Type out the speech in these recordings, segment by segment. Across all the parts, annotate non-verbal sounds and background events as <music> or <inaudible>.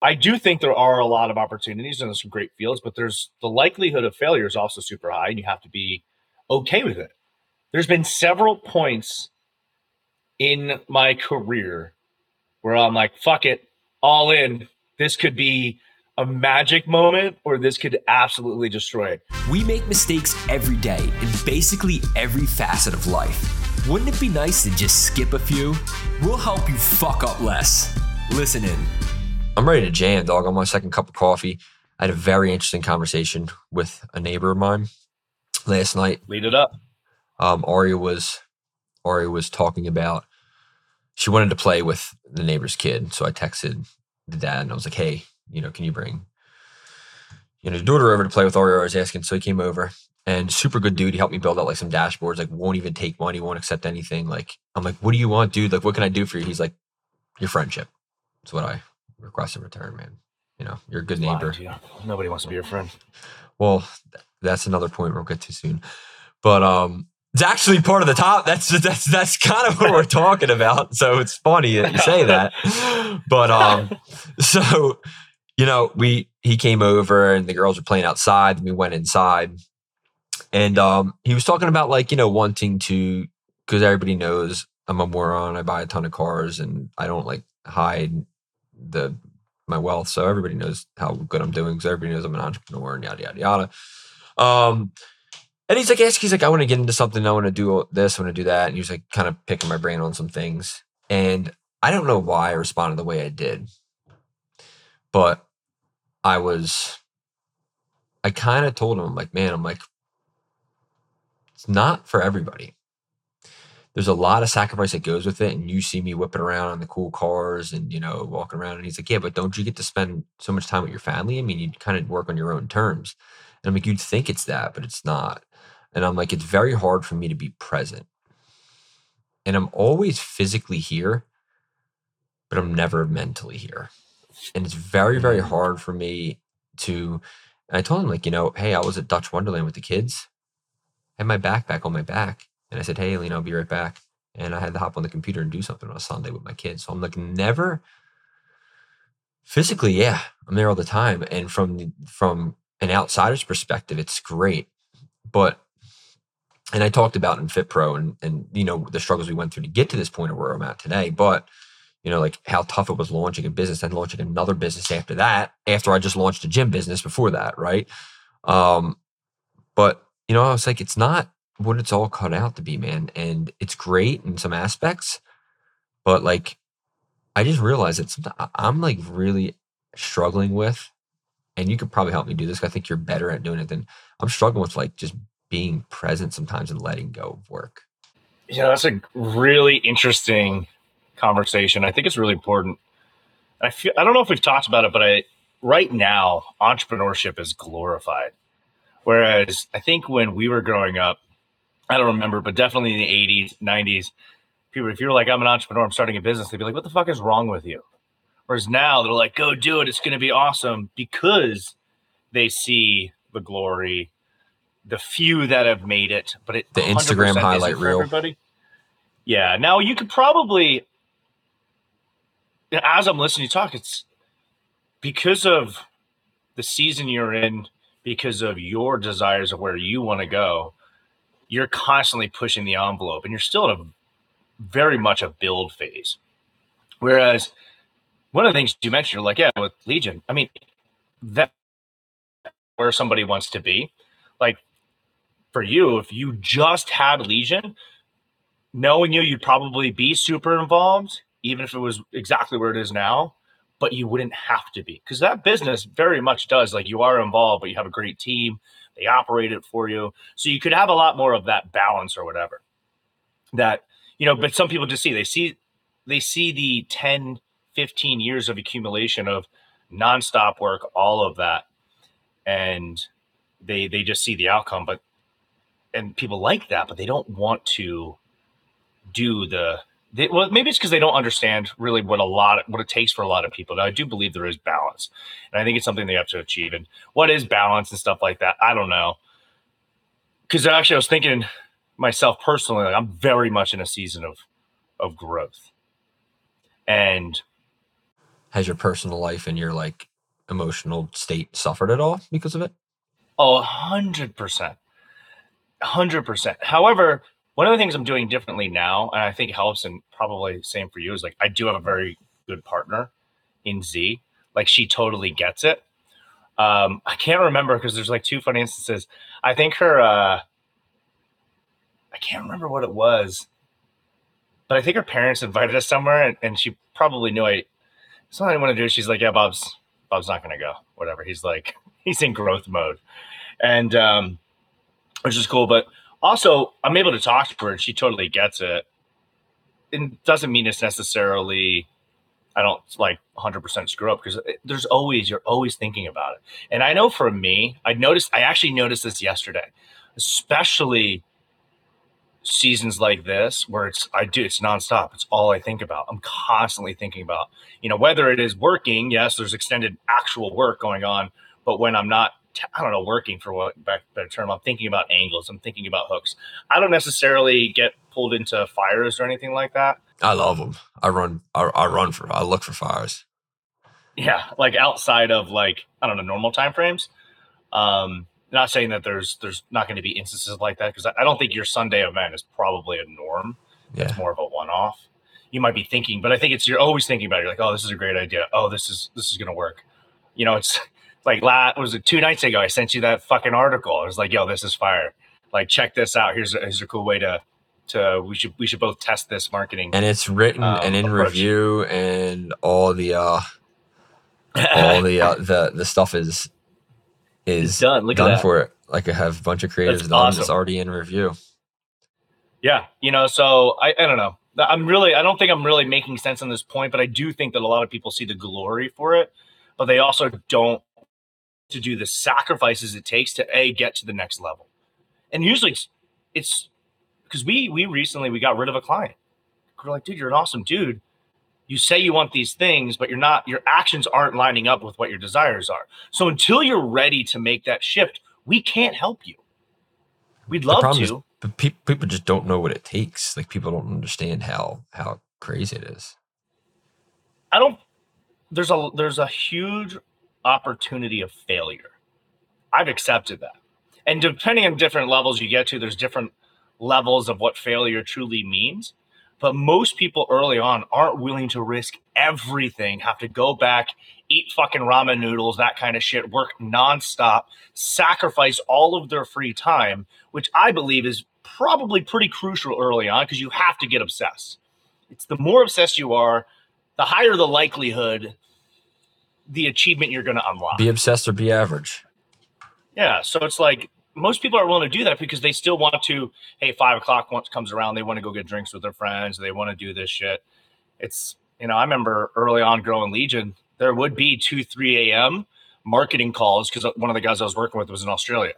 I do think there are a lot of opportunities and some great fields, but there's the likelihood of failure is also super high, and you have to be okay with it. There's been several points in my career where I'm like, fuck it, all in. This could be a magic moment or this could absolutely destroy it. We make mistakes every day in basically every facet of life. Wouldn't it be nice to just skip a few? We'll help you fuck up less. Listen in. I'm ready to jam, dog. On my second cup of coffee. I had a very interesting conversation with a neighbor of mine last night. Lead it up. Um, Aria was Aria was talking about she wanted to play with the neighbor's kid. So I texted the dad and I was like, hey, you know, can you bring you know his daughter over to play with Aria? I was asking. So he came over and super good dude. He helped me build out like some dashboards, like won't even take money, won't accept anything. Like I'm like, what do you want, dude? Like, what can I do for you? He's like, your friendship. That's what I request in return, man. You know, you're a good neighbor. Nobody wants to be your friend. Well, that's another point we'll get to soon. But um, it's actually part of the top. That's that's that's kind of what we're talking about. So it's funny that you say that. But um, <laughs> so you know, we he came over and the girls were playing outside. And we went inside, and um, he was talking about like you know wanting to because everybody knows I'm a moron. I buy a ton of cars and I don't like hide the my wealth. So everybody knows how good I'm doing because everybody knows I'm an entrepreneur and yada yada yada. Um, and he's like, he's like, I want to get into something. I want to do this. I want to do that. And he was like, kind of picking my brain on some things. And I don't know why I responded the way I did, but I was, I kind of told him, I'm like, man, I'm like, it's not for everybody. There's a lot of sacrifice that goes with it. And you see me whipping around on the cool cars and, you know, walking around. And he's like, yeah, but don't you get to spend so much time with your family? I mean, you kind of work on your own terms. And I'm like, you'd think it's that, but it's not. And I'm like, it's very hard for me to be present. And I'm always physically here, but I'm never mentally here. And it's very, very mm. hard for me to. I told him, like, you know, hey, I was at Dutch Wonderland with the kids. I had my backpack on my back. And I said, hey, Lena, I'll be right back. And I had to hop on the computer and do something on a Sunday with my kids. So I'm like, never physically, yeah, I'm there all the time. And from from an outsider's perspective, it's great. But and I talked about in Fit Pro and and you know the struggles we went through to get to this point of where I'm at today. But you know, like how tough it was launching a business and launching another business after that, after I just launched a gym business before that, right? Um, but you know, I was like, it's not what it's all cut out to be, man. And it's great in some aspects, but like I just realized that sometimes I'm like really struggling with, and you could probably help me do this. I think you're better at doing it than I'm struggling with like just being present sometimes and letting go of work. Yeah, that's a really interesting conversation. I think it's really important. I feel I don't know if we've talked about it, but I right now entrepreneurship is glorified. Whereas I think when we were growing up, I don't remember, but definitely in the 80s, 90s, people, if you're like, I'm an entrepreneur, I'm starting a business, they'd be like, what the fuck is wrong with you? Whereas now they're like, go do it. It's going to be awesome because they see the glory the few that have made it, but it the Instagram highlight reel. Everybody. Yeah. Now you could probably, as I'm listening to talk, it's because of the season you're in, because of your desires of where you want to go. You're constantly pushing the envelope, and you're still in a very much a build phase. Whereas one of the things you mentioned, you're like, yeah, with Legion, I mean, that where somebody wants to be. Like for you, if you just had Legion, knowing you, you'd probably be super involved, even if it was exactly where it is now, but you wouldn't have to be because that business very much does like you are involved, but you have a great team, they operate it for you. So you could have a lot more of that balance or whatever. That, you know, but some people just see, they see, they see the 10, 15 years of accumulation of nonstop work, all of that. And they, they just see the outcome, but and people like that, but they don't want to do the. They, well, maybe it's because they don't understand really what a lot of, what it takes for a lot of people. Now, I do believe there is balance, and I think it's something they have to achieve. And what is balance and stuff like that? I don't know. Because actually, I was thinking myself personally, like I'm very much in a season of of growth, and has your personal life and your like emotional state suffered at all because of it? Oh, 100%. 100%. However, one of the things I'm doing differently now, and I think helps, and probably same for you, is like I do have a very good partner in Z. Like she totally gets it. Um, I can't remember because there's like two funny instances. I think her, uh, I can't remember what it was, but I think her parents invited us somewhere, and, and she probably knew I. Something I want to do. She's like, "Yeah, Bob's Bob's not going to go. Whatever." He's like, <laughs> he's in growth mode, and um, which is cool. But also, I'm able to talk to her, and she totally gets it. It doesn't mean it's necessarily I don't like 100% screw up because there's always, you're always thinking about it. And I know for me, I noticed, I actually noticed this yesterday, especially seasons like this where it's, I do, it's nonstop. It's all I think about. I'm constantly thinking about, you know, whether it is working, yes, there's extended actual work going on, but when I'm not I don't know, working for what better term. I'm thinking about angles. I'm thinking about hooks. I don't necessarily get pulled into fires or anything like that. I love them. I run. I, I run for. I look for fires. Yeah, like outside of like I don't know normal time frames. Um, not saying that there's there's not going to be instances like that because I, I don't think your Sunday event is probably a norm. Yeah. It's more of a one off. You might be thinking, but I think it's you're always thinking about it. You're like, oh, this is a great idea. Oh, this is this is going to work. You know, it's like last was it two nights ago? I sent you that fucking article. I was like, yo, this is fire. Like, check this out. Here's a, here's a cool way to to we should we should both test this marketing. And it's written um, and in approach. review, and all the uh all the uh, <laughs> the the stuff is is it's done. Look done for it. Like I have a bunch of creators That's done. Awesome. It's already in review. Yeah, you know, so I I don't know. I'm really I don't think I'm really making sense on this point, but I do think that a lot of people see the glory for it, but they also don't to do the sacrifices it takes to a get to the next level. And usually it's it's because we we recently we got rid of a client. We're like, dude, you're an awesome dude. You say you want these things, but you're not. Your actions aren't lining up with what your desires are. So until you're ready to make that shift, we can't help you. We'd love to, is, but pe- people just don't know what it takes. Like people don't understand how how crazy it is. I don't. There's a there's a huge opportunity of failure. I've accepted that. And depending on different levels you get to, there's different levels of what failure truly means. But most people early on aren't willing to risk everything, have to go back, eat fucking ramen noodles, that kind of shit, work nonstop, sacrifice all of their free time, which I believe is probably pretty crucial early on because you have to get obsessed. It's the more obsessed you are, the higher the likelihood the achievement you're going to unlock. Be obsessed or be average. Yeah. So it's like most people are willing to do that because they still want to, hey, five o'clock once comes around, they want to go get drinks with their friends. They want to do this shit. It's, you know, I remember early on growing Legion, there would be 2, 3 a.m. marketing calls because one of the guys I was working with was in Australia.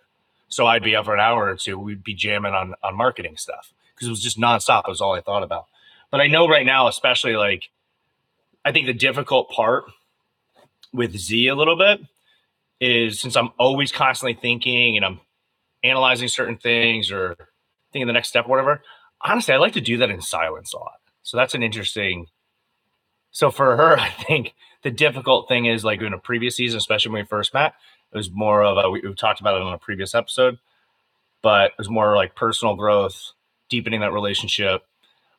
So I'd be up for an hour or two. We'd be jamming on, on marketing stuff because it was just nonstop. It was all I thought about. But I know right now, especially like, I think the difficult part with Z a little bit is since I'm always constantly thinking and I'm analyzing certain things or thinking the next step or whatever. Honestly, I like to do that in silence a lot. So that's an interesting. So for her, <laughs> I think the difficult thing is like in a previous season, especially when we first met, it was more of a, we, we talked about it on a previous episode, but it was more like personal growth, deepening that relationship.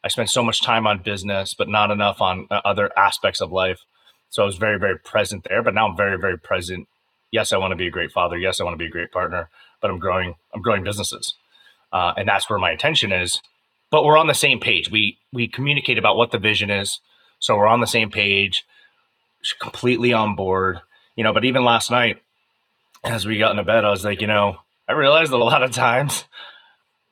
I spent so much time on business, but not enough on uh, other aspects of life. So I was very, very present there, but now I'm very, very present. Yes, I want to be a great father. Yes, I want to be a great partner, but I'm growing, I'm growing businesses. Uh, and that's where my attention is. But we're on the same page. We, we communicate about what the vision is. So we're on the same page, completely on board, you know, but even last night, as we got into bed, I was like, you know, I realized that a lot of times,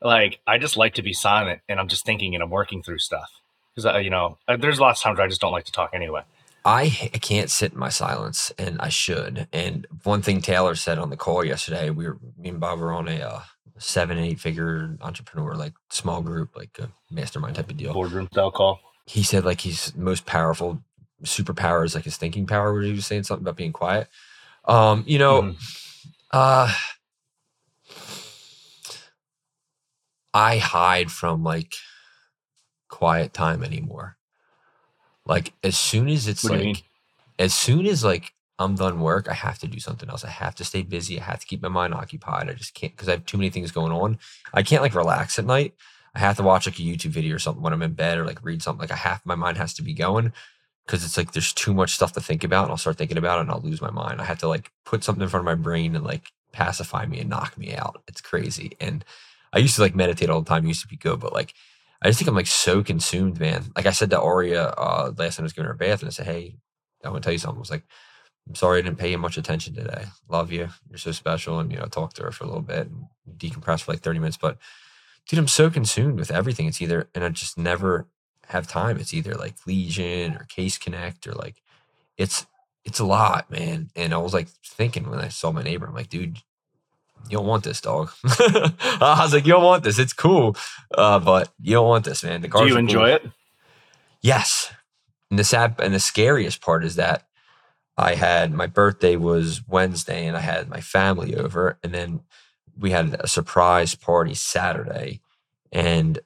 like, I just like to be silent and I'm just thinking and I'm working through stuff. Because, you know, there's lots of times I just don't like to talk anyway. I can't sit in my silence, and I should. And one thing Taylor said on the call yesterday, we were me and Bob were on a uh, seven, eight figure entrepreneur, like small group, like a mastermind type of deal. Boardroom style call. He said like he's most powerful superpower is like his thinking power. Where he was saying something about being quiet. Um, you know, mm. uh, I hide from like quiet time anymore. Like as soon as it's what like as soon as like I'm done work, I have to do something else. I have to stay busy. I have to keep my mind occupied. I just can't because I have too many things going on. I can't like relax at night. I have to watch like a YouTube video or something when I'm in bed or like read something. Like I have my mind has to be going because it's like there's too much stuff to think about and I'll start thinking about it and I'll lose my mind. I have to like put something in front of my brain and like pacify me and knock me out. It's crazy. And I used to like meditate all the time. It used to be good, but like I just think I'm like so consumed, man. Like I said to Aria uh, last time I was giving her a bath, and I said, "Hey, I want to tell you something." I was like, "I'm sorry I didn't pay you much attention today. Love you. You're so special." And you know, talk to her for a little bit and decompress for like 30 minutes. But dude, I'm so consumed with everything. It's either, and I just never have time. It's either like Legion or Case Connect or like it's it's a lot, man. And I was like thinking when I saw my neighbor, I'm like, dude, you don't want this, dog. <laughs> I was like, you don't want this. It's cool, uh, but you don't want this, man. The cars. Do you enjoy cool. it? Yes. And the sad and the scariest part is that I had my birthday was Wednesday, and I had my family over, and then we had a surprise party Saturday, and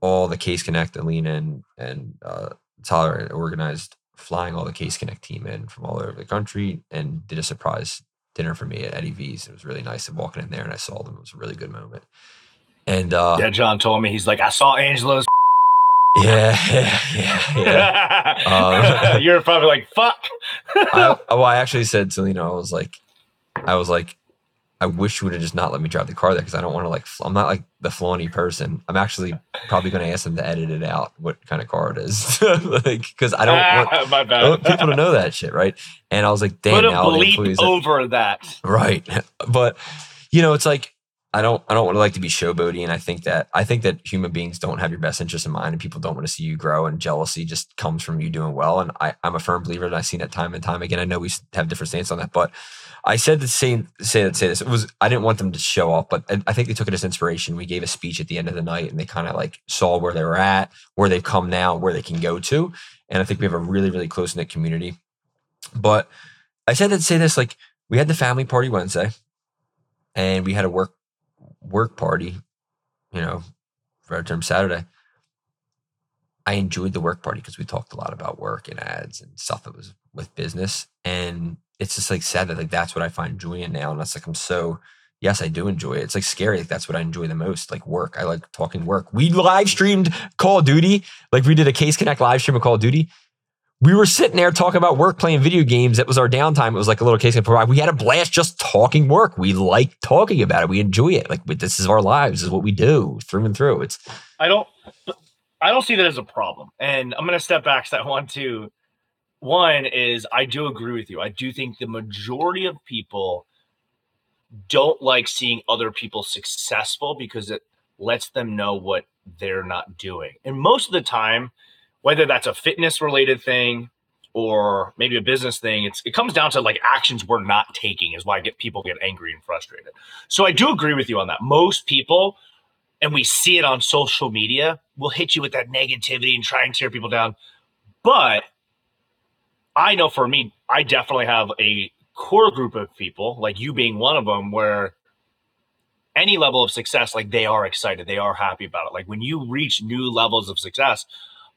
all the Case Connect, Alina and and uh, Tyler organized flying all the Case Connect team in from all over the country and did a surprise dinner for me at Eddie V's. It was really nice. And walking in there and I saw them. It was a really good moment. And uh, yeah, John told me he's like, I saw Angelo's. Yeah, <laughs> yeah, yeah. yeah. <laughs> um, <laughs> You're probably like, fuck. I, well, I actually said to Lena, I was like, I was like, I wish you would have just not let me drive the car there because I don't want to like. I'm not like the flawney person. I'm actually probably going to ask them to edit it out what kind of car it is, <laughs> like because I don't want, <laughs> My bad. I want people to know that shit, right? And I was like, damn, put a now bleep over that, right? <laughs> But you know, it's like I don't I don't want to like to be showboaty, and I think that I think that human beings don't have your best interest in mind, and people don't want to see you grow, and jealousy just comes from you doing well. And I, I'm a firm believer, and I've seen that time and time again. I know we have different stance on that, but I said the same say that say this. It was I didn't want them to show off, but I, I think they took it as inspiration. We gave a speech at the end of the night, and they kind of like saw where they were at, where they've come now, where they can go to, and I think we have a really really close knit community. But I said to say this like we had the family party Wednesday, and we had a work work party, you know, for our term Saturday. I enjoyed the work party because we talked a lot about work and ads and stuff that was with business. And it's just like sad that like that's what I find joy in now. And that's like I'm so yes, I do enjoy it. It's like scary. Like that's what I enjoy the most. Like work. I like talking work. We live streamed Call of Duty. Like we did a Case Connect live stream of Call of Duty. We were sitting there talking about work, playing video games. That was our downtime. It was like a little Case Connect. We had a blast just talking work. We like talking about it. We enjoy it. Like this is our lives. This is what we do through and through. It's. I don't. I don't see that as a problem. And I'm going to step back because I want to one is I do agree with you. I do think the majority of people don't like seeing other people successful because it lets them know what they're not doing. And most of the time, whether that's a fitness related thing or maybe a business thing, it's it comes down to like actions we're not taking is why I get people get angry and frustrated. So I do agree with you on that. Most people and we see it on social media will hit you with that negativity and try and tear people down. But I know for me, I definitely have a core group of people, like you being one of them, where any level of success, like they are excited, they are happy about it. Like when you reach new levels of success,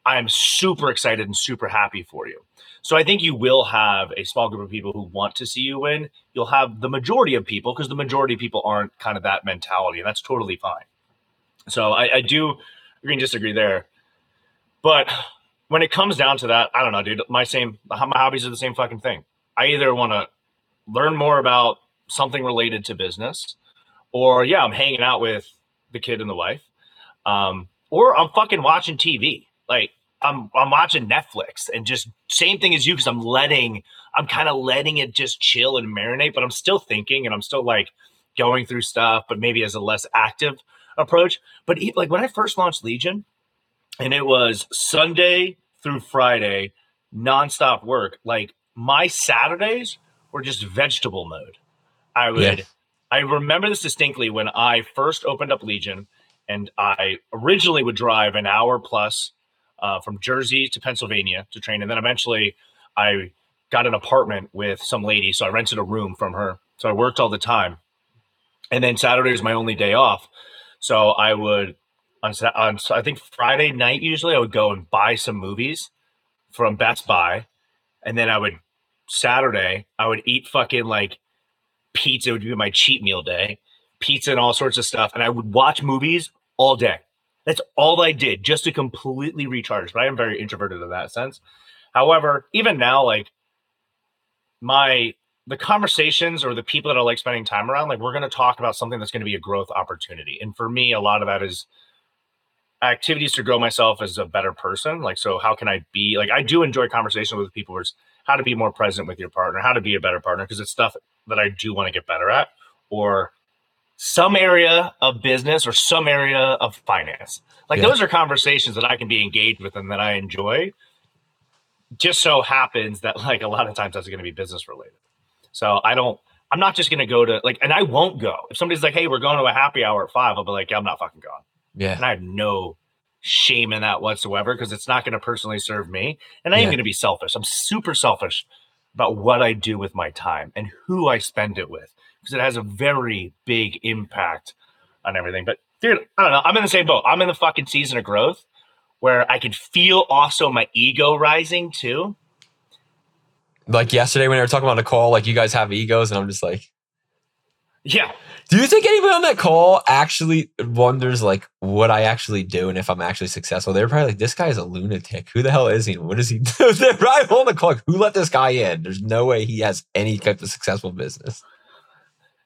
I'm super excited and super happy for you. So I think you will have a small group of people who want to see you win. You'll have the majority of people because the majority of people aren't kind of that mentality, and that's totally fine. So I, I do agree and disagree there. But when it comes down to that, I don't know, dude. My same, my hobbies are the same fucking thing. I either want to learn more about something related to business, or yeah, I'm hanging out with the kid and the wife, um, or I'm fucking watching TV. Like I'm, I'm watching Netflix, and just same thing as you, because I'm letting, I'm kind of letting it just chill and marinate, but I'm still thinking, and I'm still like going through stuff, but maybe as a less active approach. But like when I first launched Legion, and it was Sunday through Friday, nonstop work. Like my Saturdays were just vegetable mode. I would, yeah. I remember this distinctly when I first opened up Legion, and I originally would drive an hour plus uh, from Jersey to Pennsylvania to train, and then eventually I got an apartment with some lady, so I rented a room from her. So I worked all the time, and then Saturday was my only day off. So I would on, on I think Friday night usually I would go and buy some movies from Best Buy, and then I would Saturday I would eat fucking like pizza would be my cheat meal day, pizza and all sorts of stuff, and I would watch movies all day. That's all I did just to completely recharge. But I am very introverted in that sense. However, even now, like my the conversations or the people that I like spending time around, like we're going to talk about something that's going to be a growth opportunity. And for me, a lot of that is activities to grow myself as a better person. Like, so how can I be like, I do enjoy conversation with people where it's how to be more present with your partner, how to be a better partner, because it's stuff that I do want to get better at, or some area of business or some area of finance. Like, Yeah. those are conversations that I can be engaged with and that I enjoy. Just so happens that, <laughs> like, a lot of times that's going to be business related. So I don't, I'm not just going to go to, like, and I won't go. If somebody's like, hey, we're going to a happy hour at five, I'll be like, yeah, I'm not fucking going Yeah. and I have no shame in that whatsoever because it's not going to personally serve me, and I am Yeah. going to be selfish. I'm super selfish about what I do with my time and who I spend it with because it has a very big impact on everything. But dude, I don't know. I'm in the same boat. I'm in the fucking season of growth where I can feel also my ego rising too. Like yesterday when they were talking about the call, like you guys have egos, and I'm just like, Yeah, do you think anybody on that call actually wonders like what I actually do and if I'm actually successful? They're probably like, this guy is a lunatic. Who the hell is he? What does he do? <laughs> They're right on the call. Like, who let this guy in? There's no way he has any type of successful business.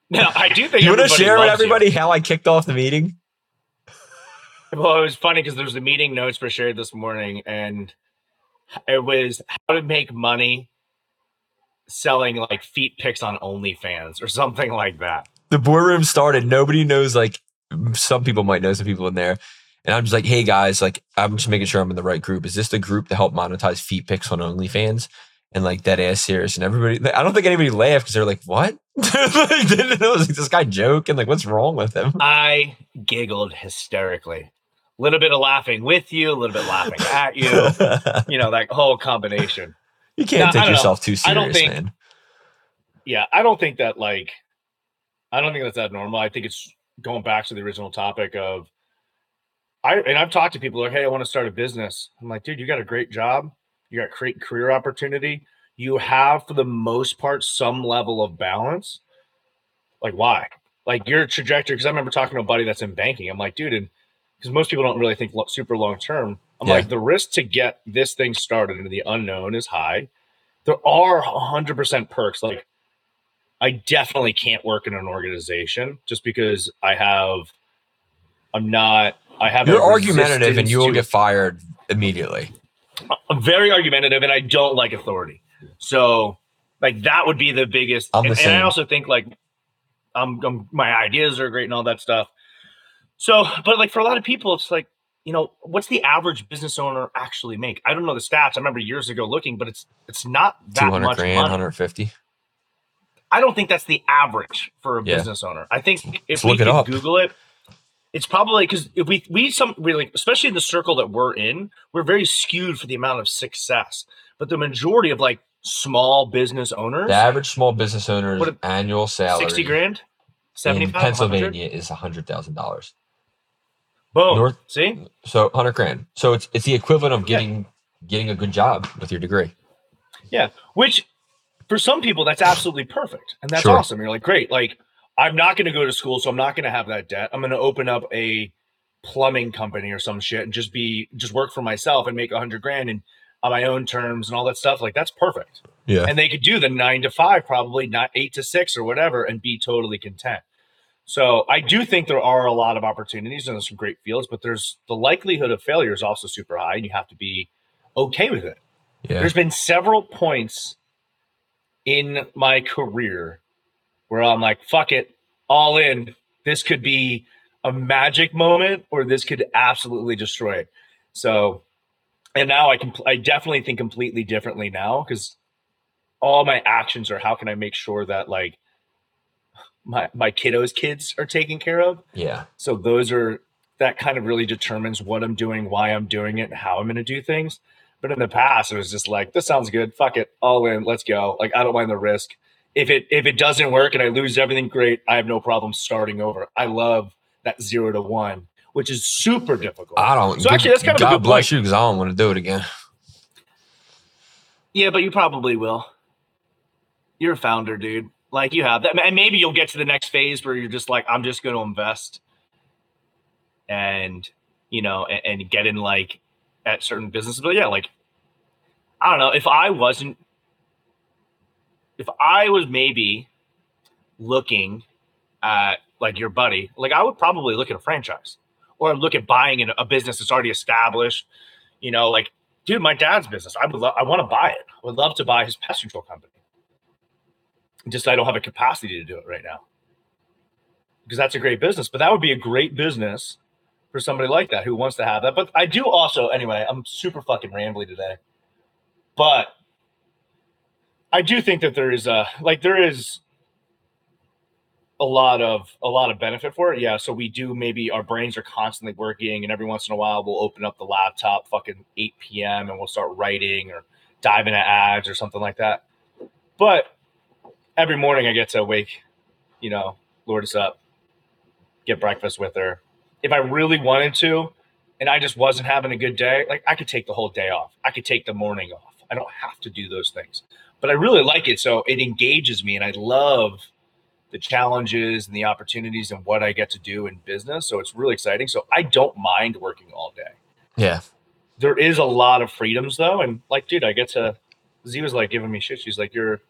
now I do think You want to share with loves you. everybody how I kicked off the meeting? Well, it was funny because there was a meeting notes for shared this morning, and it was how to make money selling like feet pics on OnlyFans or something like that. the boardroom started. Nobody knows. Like some people might know some people in there, and I'm just like, hey guys, like I'm just making sure I'm in the right group. Is this the group to help monetize feet pics on OnlyFans? And like dead ass serious, and everybody. I don't think anybody laughed because they're like, "What?" <laughs> like, didn't know like, this guy joking. Like, what's wrong with him? I giggled hysterically. A little bit of laughing with you, a little bit laughing at you. <laughs> You know, that whole combination. You can't take don't know. yourself too I don't serious, think- man. Yeah, I don't think that like I don't think that's that normal. I think it's going back to the original topic of I and I've talked to people like, hey, I want to start a business. I'm like, dude, you got a great job, you got great career opportunity, you have for the most part some level of balance. Like, why? Like your trajectory, because I remember talking to a buddy that's in banking. I'm like, dude, and because most people don't really think super long term. I'm Yeah. like, the risk to get this thing started into the unknown is high. There are 100% perks. Like, I definitely can't work in an organization just because I have, I'm not, I have. You're argumentative, and you will to- get fired immediately. I'm very argumentative, and I don't like authority. So, like that would be the biggest. I'm the and, and I also think like, I'm, I'm my ideas are great and all that stuff. So, but like for a lot of people, it's like you know, what's the average business owner actually make? I don't know the stats. I remember years ago looking, but it's it's not that Two hundred much grand, money. 150. I don't think that's the average for a Yeah. business owner. I think if Let's we look it could. Google it, it's probably because if we we some really, especially in the circle that we're in, we're very skewed for the amount of success. But the majority of like small business owners, The average small business owner's What annual salary sixty grand, seventy in Pennsylvania is hundred thousand dollars. Boom. North- See, So hundred grand. So it's it's the equivalent of getting getting a good job with your degree. yeah. Which for some people that's absolutely perfect, and that's Sure. awesome. You're like, great. Like, I'm not going to go to school, so I'm not going to have that debt. I'm going to open up a plumbing company or some shit and just be just work for myself and make a hundred grand and on my own terms and all that stuff. Like that's perfect. Yeah. And they could do the nine to five, probably not eight to six or whatever, and be totally content. So I do think there are a lot of opportunities and some great fields, but there's the likelihood of failure is also super high, and you have to be okay with it. Yeah. There's been several points in my career where I'm like, fuck it, all in. This could be a magic moment or this could absolutely destroy it. So, and now I can, I definitely think completely differently now because all my actions are how can I make sure that like my, my kiddos' kids are taken care of. Yeah. So those are that kind of really determines what I'm doing, why I'm doing it, and how I'm going to do things. But in the past, it was just like, this sounds good. Fuck it, all in. Let's go. Like I don't mind the risk. If it if it doesn't work and I lose everything, great. I have no problem starting over. I love that zero to one, which is super difficult. I don't. So actually, that's kind of a God bless point. you because I don't want to do it again. Yeah, but you probably will. You're a founder, dude. Like you have that, and maybe you'll get to the next phase where you're just like, I'm just going to invest, and you know, and, and get in like at certain businesses. But yeah, like I don't know if I wasn't, if I was maybe looking at like your buddy, like I would probably look at a franchise or look at buying a business that's already established. You know, like dude, my dad's business. I would love. I want to buy it. I would love to buy his pest control company. Just I don't have a capacity to do it right now because that's a great business. But that would be a great business for somebody like that who wants to have that. But I do also, anyway. I'm super fucking rambly today, but I do think that there is a like there is a lot of a lot of benefit for it. Yeah. So we do maybe our brains are constantly working, and every once in a while we'll open up the laptop fucking 8 p.m. and we'll start writing or diving into ads or something like that. But every morning I get to wake, you know, Lourdes up, get breakfast with her. If I really wanted to, and I just wasn't having a good day, like I could take the whole day off. I could take the morning off. I don't have to do those things. But I really like it. So it engages me and I love the challenges and the opportunities and what I get to do in business. So it's really exciting. So I don't mind working all day. Yeah. There is a lot of freedoms though. And like, dude, I get to Z was like giving me shit. She's like, You're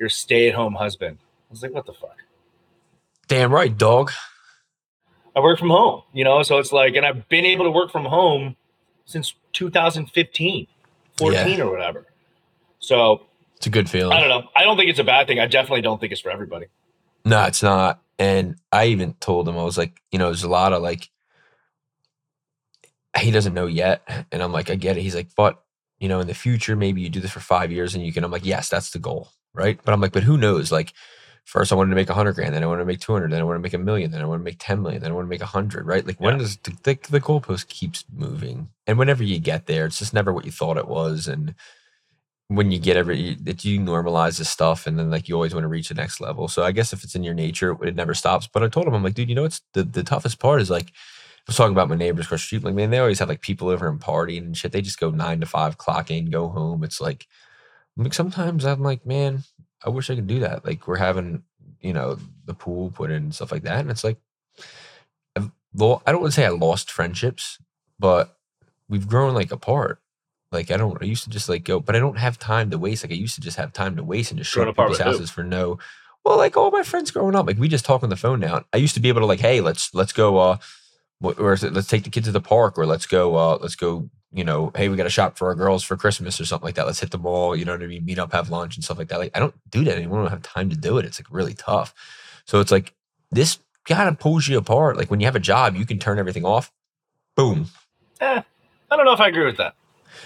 you're stay-at-home husband. I was like, what the fuck? Damn right, dog. I work from home, you know, so it's like, and I've been able to work from home since 2015, 14 yeah. or whatever. So it's a good feeling. I don't know. I don't think it's a bad thing. I definitely don't think it's for everybody. No, it's not. And I even told him, I was like, you know, there's a lot of like, he doesn't know yet. And I'm like, I get it. He's like, but, you know, in the future, maybe you do this for five years and you can, I'm like, yes, that's the goal. Right. But I'm like, but who knows? Like, first I wanted to make a hundred grand, then I wanted to make 200, then I want to make a million, then I want to make 10 million, then I want to make a hundred, right? Like, when does the, the, the goalpost keeps moving? And whenever you get there, it's just never what you thought it was. And, when you get every that you normalize this stuff and then like you always want to reach the next level. So I guess if it's in your nature, it never stops. But I told him, I'm like, dude, you know, it's the, the toughest part is like I was talking about my neighbors across the street. Like, man, they always have like people over and partying and shit. They just go nine to five, clock in, go home. It's like, like sometimes I'm like, man, I wish I could do that. Like we're having, you know, the pool put in and stuff like that. And it's like I've, I don't want to say I lost friendships, but we've grown like apart like I don't. I used to just like go, but I don't have time to waste. Like I used to just have time to waste and just show up people's houses for no. Well, like all my friends growing up, like we just talk on the phone now. I used to be able to like, hey, let's let's go, uh, or let's take the kids to the park, or let's go, uh, let's go. You know, hey, we got to shop for our girls for Christmas or something like that. Let's hit the mall. You know what I mean? Meet up, have lunch and stuff like that. Like I don't do that anymore. I don't have time to do it. It's like really tough. So it's like this kind of pulls you apart. Like when you have a job, you can turn everything off. Boom. Eh, I don't know if I agree with that.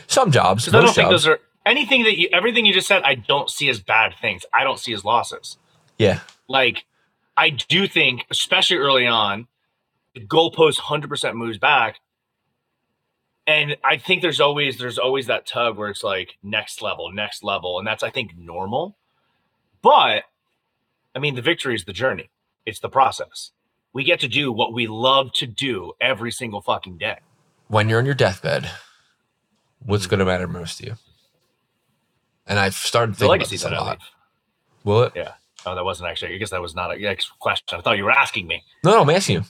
Some jobs. I don't think those are anything that you everything you just said. I don't see as bad things. I don't see as losses. Yeah. Like I do think, especially early on, the goalpost hundred percent moves back, and I think there's always there's always that tug where it's like next level, next level, and that's I think normal. But I mean, the victory is the journey. It's the process. We get to do what we love to do every single fucking day. When you're on your deathbed, what's hmm. going to matter most to you? And I've started thinking about this a lot. Will it? Yeah. Oh, that wasn't actually. I guess that was not a question. I thought you were asking me. No, no, I'm asking you.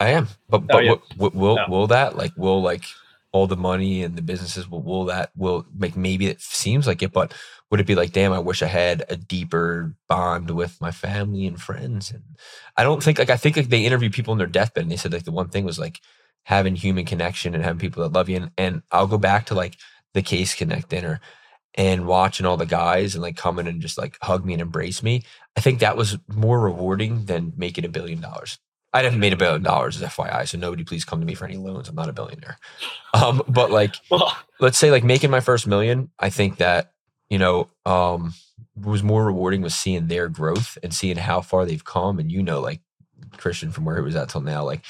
I am. But oh, but oh, yeah. will will, no. will that like will like all the money and the businesses will will that will make maybe it seems like it, but would it be like, damn, I wish I had a deeper bond with my family and friends? And I don't think like I think like they interview people in their deathbed and they said like the one thing was like having human connection and having people that love you. And, and I'll go back to like the Case Connect dinner and watching all the guys and like coming and just like hug me and embrace me. I think that was more rewarding than making a billion dollars. I haven't made a billion dollars as FYI, so nobody please come to me for any loans. I'm not a billionaire. Um, but like, <laughs> well, let's say like making my first million, I think that you know um, was more rewarding was seeing their growth and seeing how far they've come. And you know, like Christian from where he was at till now, like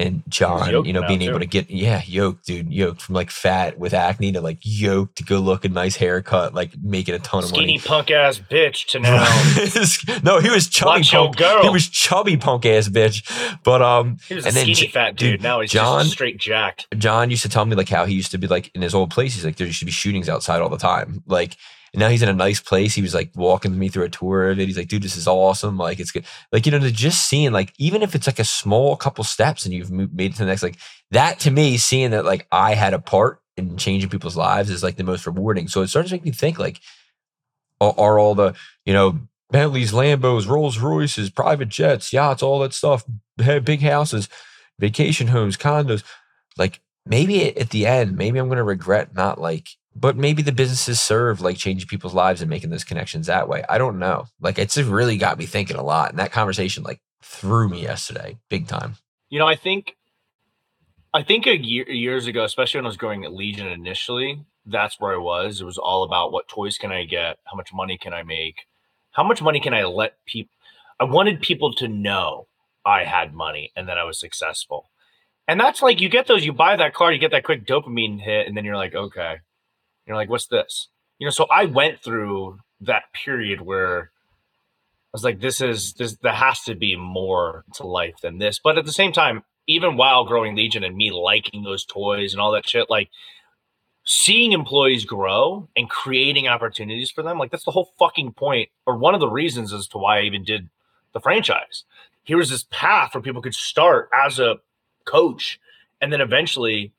and John, you know, being able to get yeah, yoked, dude, yoked from like fat with acne to like yoked to go look a nice haircut, like making a ton of money. Skinny punk ass bitch to now. <laughs> no, he was chubby punk. Girl. He was chubby punk ass bitch. But um he was and a skinny fat dude. dude. Now he's John, straight jacked. John used to tell me like how he used to be like in his old place, he's like there used to be shootings outside all the time. Like and now he's in a nice place. He was like walking me through a tour of it. He's like, dude, this is awesome. Like it's good. Like you know, just seeing like even if it's like a small couple steps and you've made it to the next, like that to me, seeing that like I had a part in changing people's lives is like the most rewarding. So it starts to make me think like, are, are all the you know Bentleys, Lambos, Rolls Royces, private jets, yachts, all that stuff, big houses, vacation homes, condos. Like maybe at the end, maybe I'm going to regret not like, but maybe the businesses serve like changing people's lives and making those connections that way. I don't know. Like it's really got me thinking a lot. And that conversation like threw me yesterday, big time. You know, I think, I think a year years ago, especially when I was growing at Legion initially, that's where I was. It was all about what toys can I get, how much money can I make, how much money can I let people? I wanted people to know I had money and that I was successful. And that's like you get those, you buy that car, you get that quick dopamine hit, and then you're like, okay. You're like, what's this? You know, so I went through that period where I was like, this is this there has to be more to life than this. But at the same time, even while growing Legion and me liking those toys and all that shit, like seeing employees grow and creating opportunities for them like that's the whole fucking point or one of the reasons as to why i even did the franchise here was this path where people could start as a coach and then eventually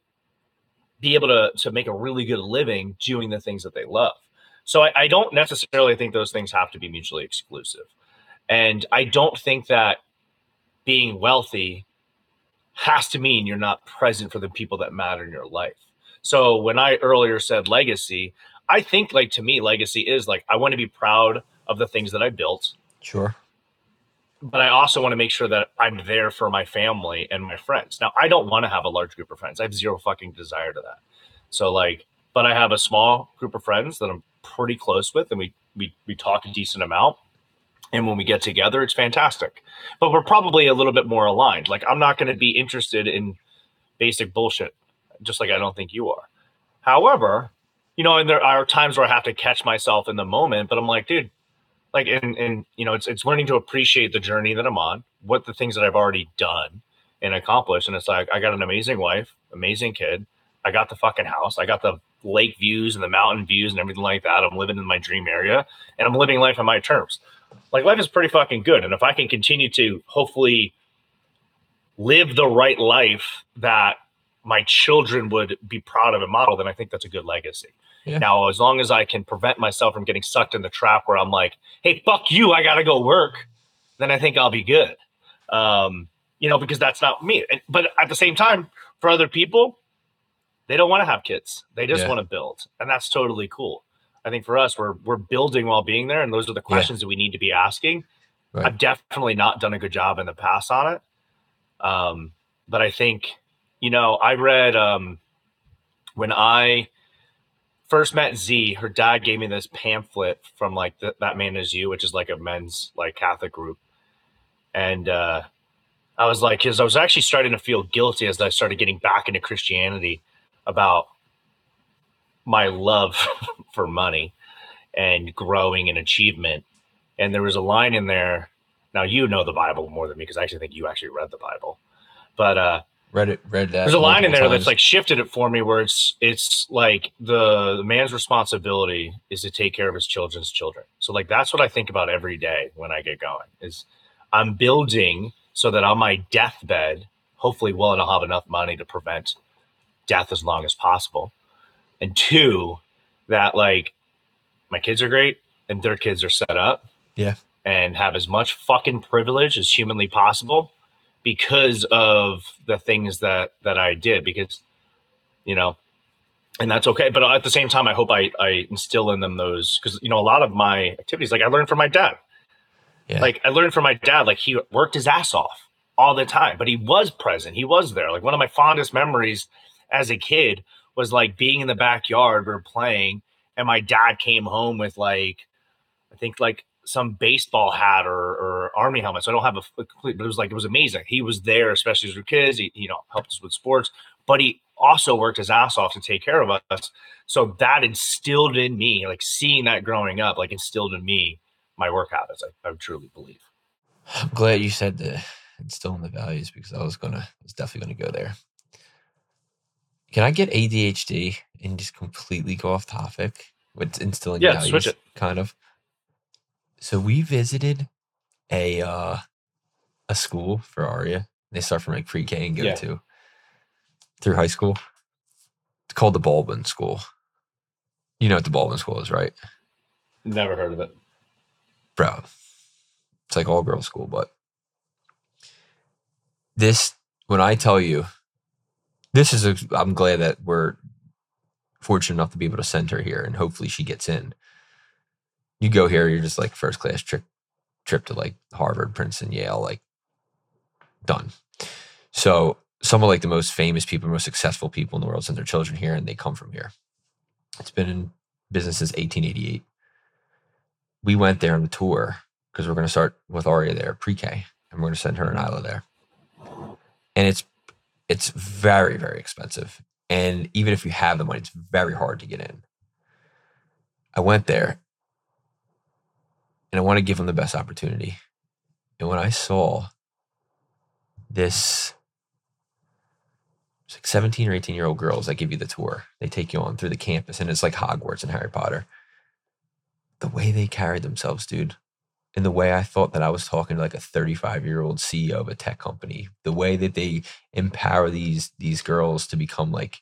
be able to to make a really good living doing the things that they love so I, I don't necessarily think those things have to be mutually exclusive and i don't think that being wealthy has to mean you're not present for the people that matter in your life so when I earlier said legacy, I think like to me, legacy is like I want to be proud of the things that I built. Sure. But I also want to make sure that I'm there for my family and my friends. Now, I don't want to have a large group of friends. I have zero fucking desire to that. So like, but I have a small group of friends that I'm pretty close with and we we we talk a decent amount. And when we get together, it's fantastic. But we're probably a little bit more aligned. Like I'm not going to be interested in basic bullshit just like I don't think you are. However, you know, and there are times where I have to catch myself in the moment, but I'm like, dude, like, and, and, you know, it's, it's learning to appreciate the journey that I'm on, what the things that I've already done and accomplished. And it's like, I got an amazing wife, amazing kid. I got the fucking house. I got the lake views and the mountain views and everything like that. I'm living in my dream area and I'm living life on my terms. Like life is pretty fucking good. And if I can continue to hopefully live the right life that my children would be proud of and model, then I think that's a good legacy. Yeah. Now, as long as I can prevent myself from getting sucked in the trap where I'm like, hey, fuck you, I got to go work, then I think I'll be good. Um, you know, because that's not me. But at the same time, for other people, they don't want to have kids. They just yeah. want to build. And that's totally cool. I think for us, we're we're building while being there, and those are the questions yeah. that we need to be asking. Right. I've definitely not done a good job in the past on it, um, but I think you know, I read um, when I first met Z, her dad gave me this pamphlet from like the, that man is you, which is like a men's like Catholic group, and uh, I was like, because I was actually starting to feel guilty as I started getting back into Christianity about my love <laughs> for money and growing and achievement. And there was a line in there. Now you know the Bible more than me because I actually think you actually read the Bible, but uh, read it read that there's a line in there times. that's like shifted it for me where it's it's like the, the man's responsibility is to take care of his children's children. So like that's what i think about every day when i get going is i'm building so that on my deathbed hopefully one i'll have enough money to prevent death as long as possible. And two that like my kids are great and their kids are set up yeah. and have as much fucking privilege as humanly possible because of the things that that I did because you know and that's okay. But at the same time I hope I I instill in them those cuz you know a lot of my activities like I learned from my dad. Yeah. like I learned from my dad like he worked his ass off all the time but he was present. He was there. Like one of my fondest memories as a kid was like being in the backyard we are playing and my dad came home with like I think like some baseball hat or, or army helmet. So I don't have a, a, complete, but it was like, it was amazing. He was there, especially as we kids. He, you know, helped us with sports, but he also worked his ass off to take care of us. So that instilled in me, like seeing that growing up, like instilled in me my work habits. I, I truly believe. I'm glad you said the instilling the values because I was gonna, I was definitely gonna go there. Can I get ADHD and just completely go off topic? with instilling Yeah, values, switch it. kind of. So we visited a uh, a school for Aria. They start from like pre-K and go Yeah. to through high school. It's called the Baldwin School. You know what the Baldwin School is, right? Never heard of it. bro. It's like all girls school, but this when I tell you this is a I'm glad that we're fortunate enough to be able to send her here and hopefully she gets in. You go here, you're just like first class trip trip to like Harvard, Princeton, Yale, like done. So some of like the most famous people, most successful people in the world send their children here and they come from here. It's been in business since 1888 we went there on the tour because we're going to start with Aria there, pre-K, and we're going to send her and Isla there. And it's it's very very expensive, and even if you have the money, it's very hard to get in. I went there, and I want to give them the best opportunity. And when I saw this, like seventeen or eighteen year old girls that give you the tour, they take you on through the campus, and it's like Hogwarts and Harry Potter the way they carried themselves, dude, and the way I thought that I was talking to like a 35 year old CEO of a tech company, the way that they empower these these girls to become like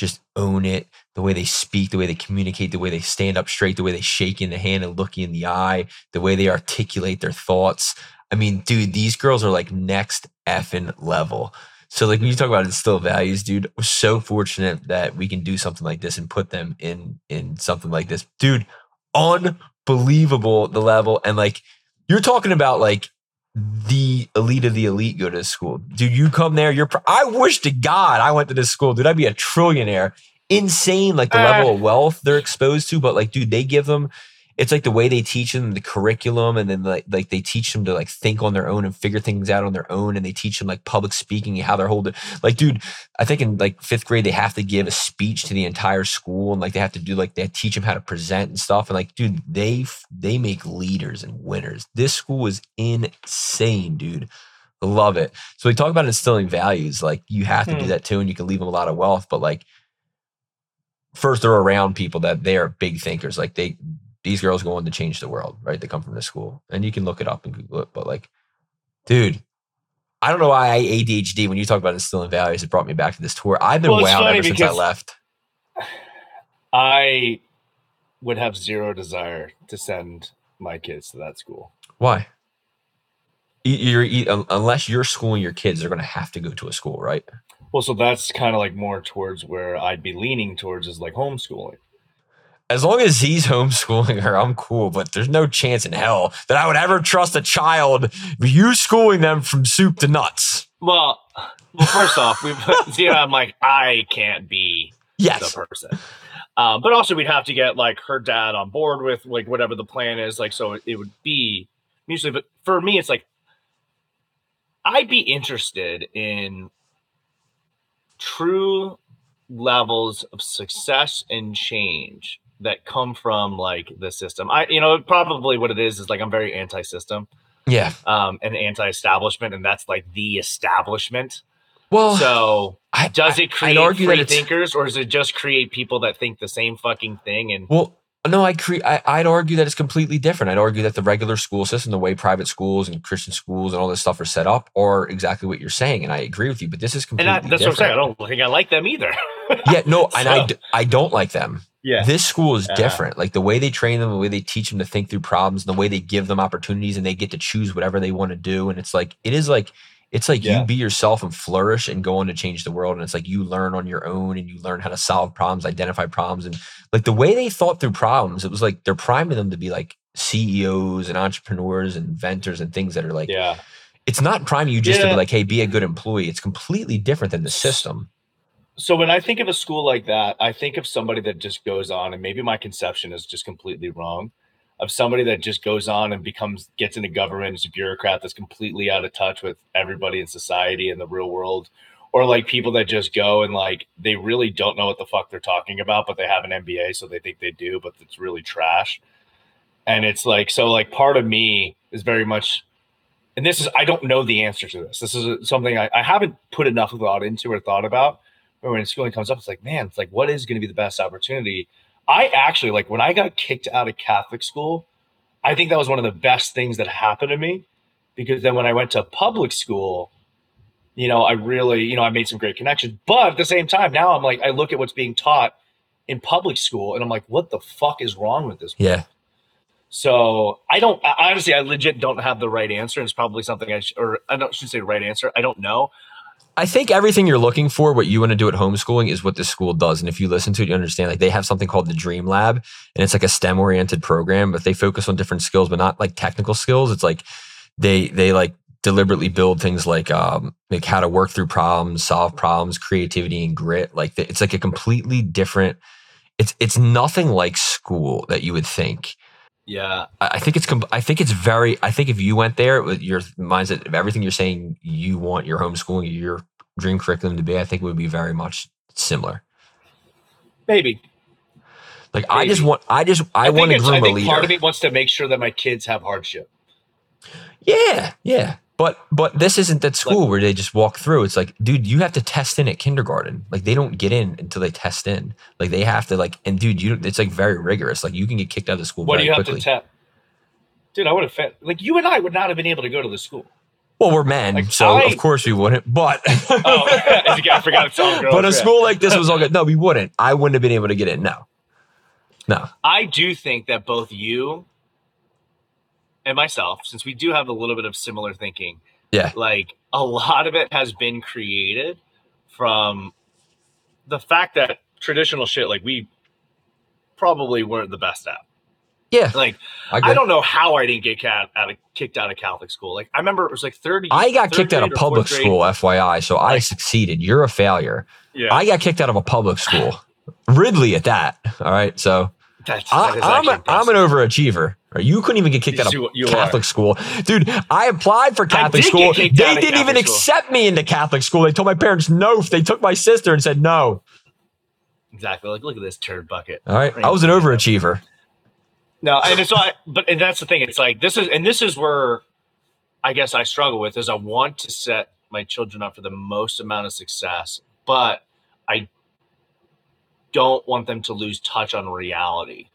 just own it, the way they speak, the way they communicate, the way they stand up straight, the way they shake in the hand and look in the eye, the way they articulate their thoughts. I mean, dude, these girls are like next effing level. So like when you talk about instill values, dude, we're so fortunate that we can do something like this and put them in in something like this. Dude, unbelievable the level and like you're talking about like the elite of the elite go to this school. Dude you come there? You're i wish to god i went to this school. Dude i'd be a trillionaire. Insane like the uh, level of wealth they're exposed to but like dude they give them it's like the way they teach them the curriculum and then like like they teach them to like think on their own and figure things out on their own and they teach them like public speaking and how they're holding like dude I think in like fifth grade they have to give a speech to the entire school and like they have to do like they teach them how to present and stuff and like dude they they make leaders and winners. This school is insane, dude. Love it. So we talk about instilling values. Like you have to do Hmm. that too, and you can leave them a lot of wealth. But like first, they're around people that they are big thinkers. Like they these girls go on to change the world, right? They come from this school, and you can look it up and Google it. But like, dude, I don't know why I ADHD when you talk about instilling values. It brought me back to this tour. I've been Well, wound ever since I left. I would have zero desire to send my kids to that school. Why? You- You're, you- un- unless you're schooling your kids, they're going to have to go to a school, right? Well, so that's kind of like more towards where I'd be leaning towards is like homeschooling. As long as he's homeschooling her, I'm cool. But there's no chance in hell that I would ever trust a child you schooling them from soup to nuts. Well, well, first off, we <laughs> I'm like, I can't be Yes. the person. Um, but also, we'd have to get like her dad on board with like whatever the plan is. Like, so it, it would be mutually. But for me, it's like I'd be interested in true levels of success and change that come from like the system. I, you know, probably what it is is like I'm very anti-system Yeah. um, and anti-establishment, and that's like the establishment. Well, So I, does it create argue free thinkers, or does it just create people that think the same fucking thing? And Well, no, I cre- I, I'd argue that it's completely different. I'd argue that the regular school system, the way private schools and Christian schools and all this stuff are set up, are exactly what you're saying, and I agree with you. But this is and completely I, that's different. what I'm saying. I don't think I like them either. Yeah, no, and I, <laughs> I don't like them. Yeah, This school is Uh-huh. different. Like the way they train them, the way they teach them to think through problems, and the way they give them opportunities, and they get to choose whatever they want to do. And it's like it is like it's like Yeah. you be yourself and flourish and go on to change the world. And it's like you learn on your own and you learn how to solve problems, identify problems, and like the way they thought through problems. It was like they're priming them to be like CEOs and entrepreneurs and inventors and things that are like yeah. it's not priming you just to be like, hey, be a good employee. It's completely different than the system. So when I think of a school like that, I think of somebody that just goes on, and maybe my conception is just completely wrong, of somebody that just goes on and becomes gets into government as a bureaucrat that's completely out of touch with everybody in society and the real world, or like people that just go and like they really don't know what the fuck they're talking about, but they have an MBA, so they think they do, but it's really trash. And it's like so, like part of me is very much and this is I don't know the answer to this. This is something I, I haven't put enough thought into or thought about. When schooling comes up, it's like, man, it's like, what is going to be the best opportunity? I actually like when I got kicked out of Catholic school, I think that was one of the best things that happened to me because then when I went to public school, you know, I really, you know, I made some great connections. But at the same time, now I'm like, I look at what's being taught in public school and I'm like, what the fuck is wrong with this? Yeah. So I don't I, honestly, I legit don't have the right answer. And it's probably something I sh- or I don't should say right answer. I don't know. I think everything you're looking for, what you want to do at homeschooling, is what this school does. And if you listen to it, you understand. Like they have something called the Dream Lab, and it's like a STEM oriented program, but they focus on different skills, but not like technical skills. It's like they they like deliberately build things like um like how to work through problems, solve problems, creativity and grit. Like it's like a completely different. It's it's nothing like school that you would think. Yeah. I I think it's I think it's very I think if you went there with your mindset of everything you're saying you want your homeschooling your dream curriculum to be I think it would be very much similar. Maybe. Like I just want I just I, think want to groom I a think leader. part of me wants to make sure that my kids have hardship. yeah, yeah. But but this isn't that school where they just walk through. It's like, dude, you have to test in at kindergarten. Like they don't get in until they test in. Like they have to like and dude, you it's like very rigorous. Like you can get kicked out of the school What do you have to test? Dude, I would have like you and I would not have been able to go to the school. well, we're men, Like, so I- of course we wouldn't. But <laughs> Oh, I forgot all girls. but a yeah. school like this was all good. No, we wouldn't. I wouldn't have been able to get in. No, no. I do think that both you and myself, since we do have a little bit of similar thinking, Yeah. like a lot of it has been created from the fact that traditional shit, like we probably weren't the best at. Yeah, Like I, I don't know how I didn't get cat out of, kicked out of Catholic school. Like I remember it was like thirty. I got kicked out of public grade. school, FYI. So I Like- succeeded. You're a failure. Yeah, I got kicked out of a public school. Ridley at that. All right. So that's, I, is I'm, I'm an overachiever. You couldn't even get kicked out of you- Catholic are. school. Dude, I applied for Catholic school. They didn't even school. accept me into Catholic school. They told my parents no. They took my sister and said no. exactly like look at this turd bucket. All right. I was an overachiever. No, and it's not. But and that's the thing. It's like this is, and this is where I guess I struggle with is I want to set my children up for the most amount of success, but don't want them to lose touch on reality.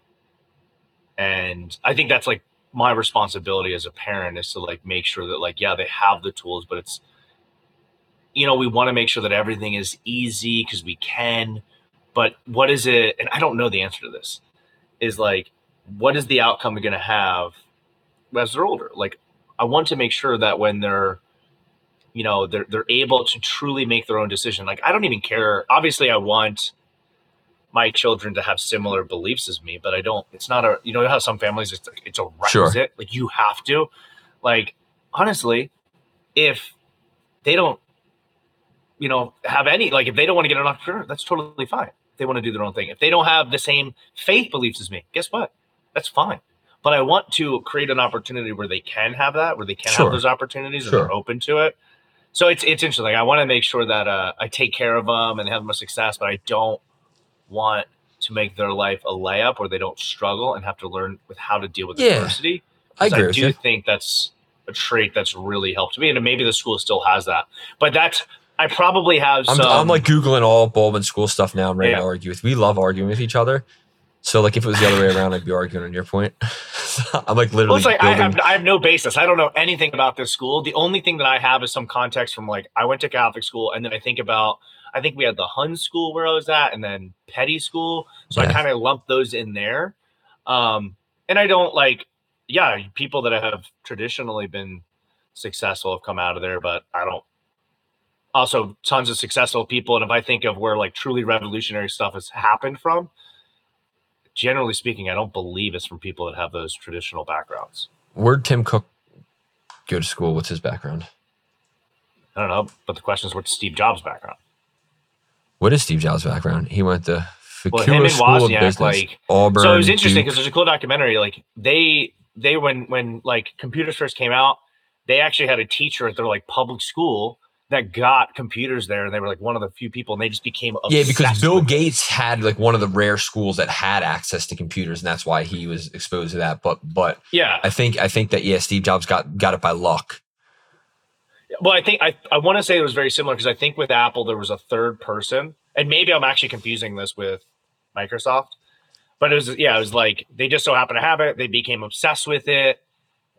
And I think that's like my responsibility as a parent is to like make sure that like yeah they have the tools, but it's you know we want to make sure that everything is easy because we can. But what is it? And I don't know the answer to this. Is like what is the outcome we're going to have as they're older? Like, I want to make sure that when they're, you know, they're they're able to truly make their own decision. Like, I don't even care. Obviously, I want my children to have similar beliefs as me, but I don't. It's not a. You know how some families it's it's a Sure. requisite. Like you have to. Like honestly, if they don't, you know, have any like if they don't want to get an entrepreneur, that's totally fine. They want to do their own thing. If they don't have the same faith beliefs as me, guess what? That's fine. But I want to create an opportunity where they can have that, where they can Sure. have those opportunities and Sure. they're open to it. So it's it's interesting. I want to make sure that uh, I take care of them and have them a success, but I don't want to make their life a layup where they don't struggle and have to learn with how to deal with Yeah. adversity. I with do think that's a trait that's really helped me, and maybe the school still has that. But that's I probably have I'm, some. I'm like Googling all Baldwin school stuff now. I'm ready Yeah. to argue with. We love arguing with each other. So like if it was the other way around, I'd be arguing on your point. <laughs> I'm like literally Well, it's like I have, I have no basis. I don't know anything about this school. The only thing that I have is some context from like I went to Catholic school, and then I think about I think we had the Hun school where I was at, and then Peddie school. So I kind of lumped those in there. Um, and I don't like, yeah, people that have traditionally been successful have come out of there, but I don't. Also, tons of successful people, and if I think of where like truly revolutionary stuff has happened from, generally speaking, I don't believe it's from people that have those traditional backgrounds. Where'd Tim Cook go to school? What's his background? I don't know, but the question is, what's Steve Jobs' background? What is Steve Jobs' background? He went to Well, him and School of Business, like- Auburn. so it was interesting because there's a cool documentary. Like they, they when when like computers first came out, they actually had a teacher at their like public school that got computers there, and they were like one of the few people, and they just became Yeah, because Bill. Gates had like one of the rare schools that had access to computers, and that's why he was exposed to that. But but Yeah, I think I think that yeah, Steve Jobs got got it by luck. Well, I think I, I want to say it was very similar because I think with Apple there was a third person, and maybe I'm actually confusing this with Microsoft. But it was yeah, it was like they just so happened to have it. They became obsessed with it.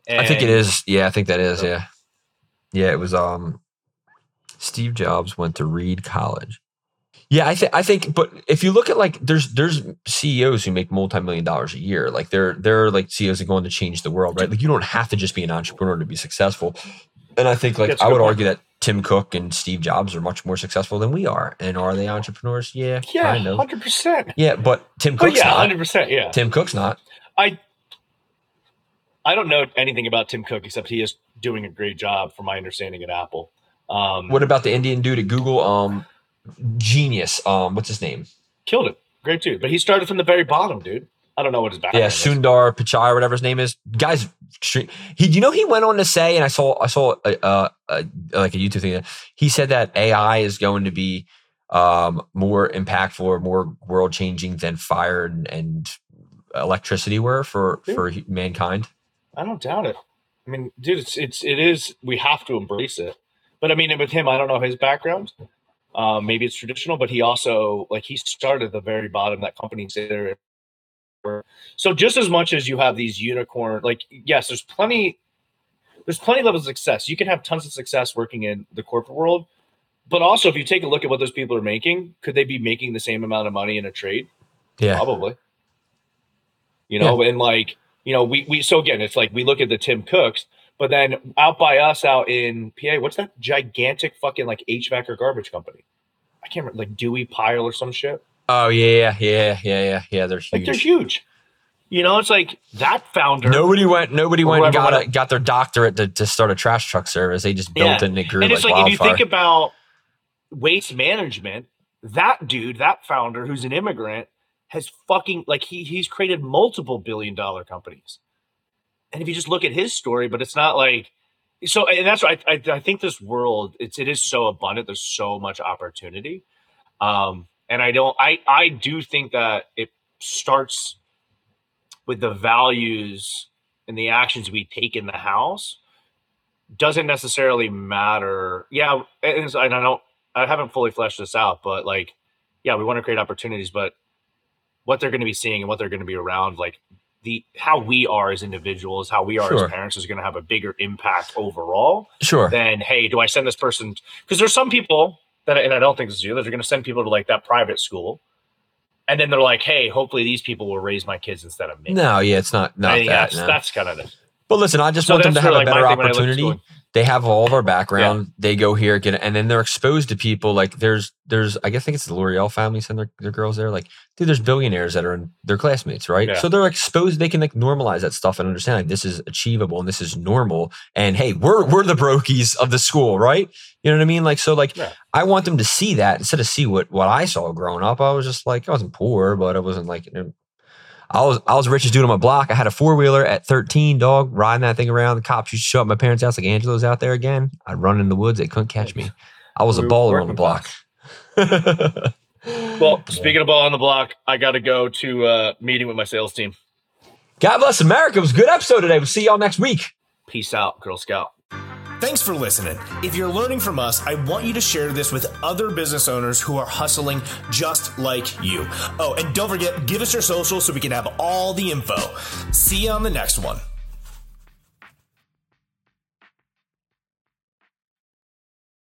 I think it is. Yeah, I think that is. Yeah, yeah. It was. Um, Steve Jobs went to Reed College. Yeah, I think. I think. But if you look at like, there's there's CEOs who make multi million dollars a year. Like they're they're like CEOs that go on to change the world, right? Like you don't have to just be an entrepreneur to be successful. And I think like That's I would point. argue that Tim Cook and Steve Jobs are much more successful than we are. And are they entrepreneurs? Yeah, Yeah, hundred percent. Yeah, but Tim Oh Cook's yeah, not. hundred percent. Yeah. Tim Cook's not. I I don't know anything about Tim Cook except he is doing a great job, from my understanding, at Apple. Um, What about the Indian dude at Google? Um, genius. Um, what's his name? killed it, great dude. But he started from the very bottom, dude. I don't know what his background Yeah. Sundar Pichai or whatever his name is. Guys, he you know he went on to say, and I saw I saw a, a, a, like a YouTube thing. He said that AI is going to be um, more impactful or more world changing than fire and, and electricity were for Yeah. for mankind. I don't doubt it. I mean, dude, it's it's it is. We have to embrace it. But I mean, with him, I don't know his background. Um, maybe it's traditional, but he also like he started at the very bottom. That company there. So just as much as you have these unicorn, like yes, there's plenty. There's plenty of levels of success. You can have tons of success working in the corporate world, but also if you take a look at what those people are making, could they be making the same amount of money in a trade? Yeah, Probably. You know, and like, you know, we we so again, it's like we look at the Tim Cooks, but then out by us out in PA, what's that gigantic fucking like HVAC or garbage company? I can't remember, like Dewey Pile or some shit. Oh yeah, yeah, yeah, yeah, yeah. They're Like they're huge. huge. You know, it's like that founder. Nobody went. Nobody went and got went a, got their doctorate to, to start a trash truck service. They just built Yeah. it and it grew and it's like if you think about waste management, that dude, that founder who's an immigrant, has fucking like he he's created multiple billion dollar companies. And if you just look at his story, but it's not like so, and that's why I, I, I think this world it's it is so abundant. There's so much opportunity, um, and I don't I I do think that it starts with the values and the actions we take in the house doesn't necessarily matter. Yeah, and and I don't, I haven't fully fleshed this out, but like, yeah, we want to create opportunities, but what they're going to be seeing and what they're going to be around, like the how we are as individuals, how we are Sure. as parents, is going to have a bigger impact overall sure. than hey, do I send this person? Because there's some people that, and I don't think this is you, that are going to send people to like that private school, and then they're like, hey, hopefully these people will raise my kids instead of me. No, yeah, it's not not that. that's no. that's kind of it. But listen, I just So want them to have a like better thing when I look at opportunity. They have all of our background. They go here, get it, and then they're exposed to people like there's there's I guess I think it's the L'Oreal family send their, their girls there. Like, dude, there's billionaires that are in their classmates, right? Yeah. So they're exposed. They can like normalize that stuff and understand like this is achievable and this is normal. And hey, we're we're the brokies of the school, right? You know what I mean? Like so, like Yeah. I want them to see that instead of see what what I saw growing up. I was just like I wasn't poor, but I wasn't like. I was I was the richest dude on my block. I had a four wheeler at 13, dog, riding that thing around. The cops used to show up at my parents' house like Angelo's out there again. I'd run in the woods. They couldn't catch me. I was a We were baller on the block. <laughs> Well, speaking of ball on the block, I got to go to a meeting with my sales team. God bless America. It was a good episode today. We'll see y'all next week. Peace out, Girl Scout. Thanks for listening. If you're learning from us, I want you to share this with other business owners who are hustling just like you. Oh, and don't forget, give us your social so we can have all the info. See you on the next one.